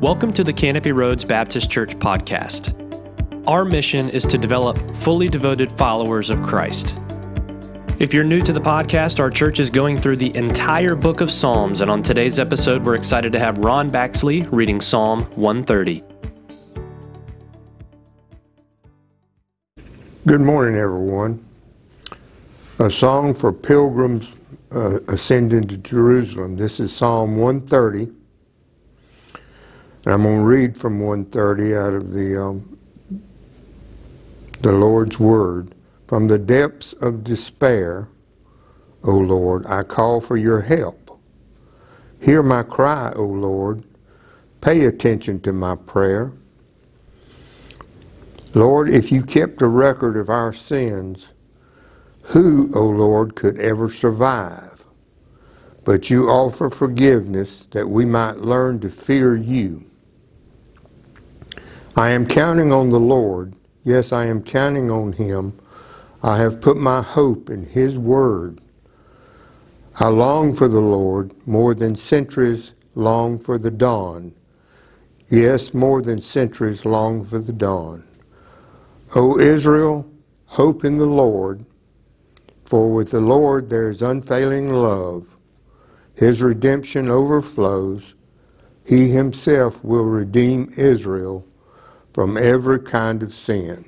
Welcome to the Canopy Roads Baptist Church podcast. Our mission is to develop fully devoted followers of Christ. If you're new to the podcast, our church is going through the entire book of Psalms, and on today's episode, we're excited to have Ron Baxley reading Psalm 130. Good morning, everyone. A song for pilgrims uh, ascending to Jerusalem. This is Psalm 130. And I'm going to read from 130 out of the, um, the Lord's Word. From the depths of despair, O Lord, I call for your help. Hear my cry, O Lord. Pay attention to my prayer. Lord, if you kept a record of our sins, who, O Lord, could ever survive? But you offer forgiveness that we might learn to fear you. I am counting on the Lord. Yes, I am counting on Him. I have put my hope in His Word. I long for the Lord more than centuries long for the dawn. Yes, more than centuries long for the dawn. O Israel, hope in the Lord, for with the Lord there is unfailing love. His redemption overflows. He himself will redeem Israel from every kind of sin.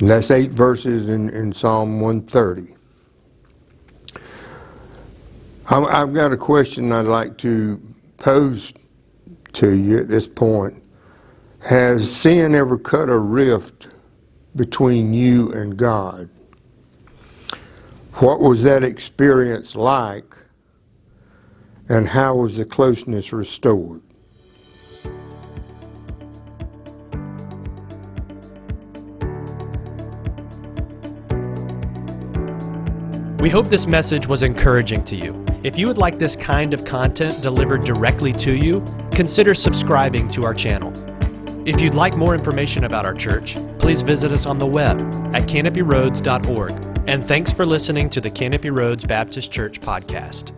And that's eight verses in, in Psalm 130. I've got a question I'd like to pose to you at this point. Has sin ever cut a rift between you and God? What was that experience like? And how was the closeness restored? We hope this message was encouraging to you. If you would like this kind of content delivered directly to you, consider subscribing to our channel. If you'd like more information about our church, please visit us on the web at canopyroads.org. And thanks for listening to the Canopy Roads Baptist Church podcast.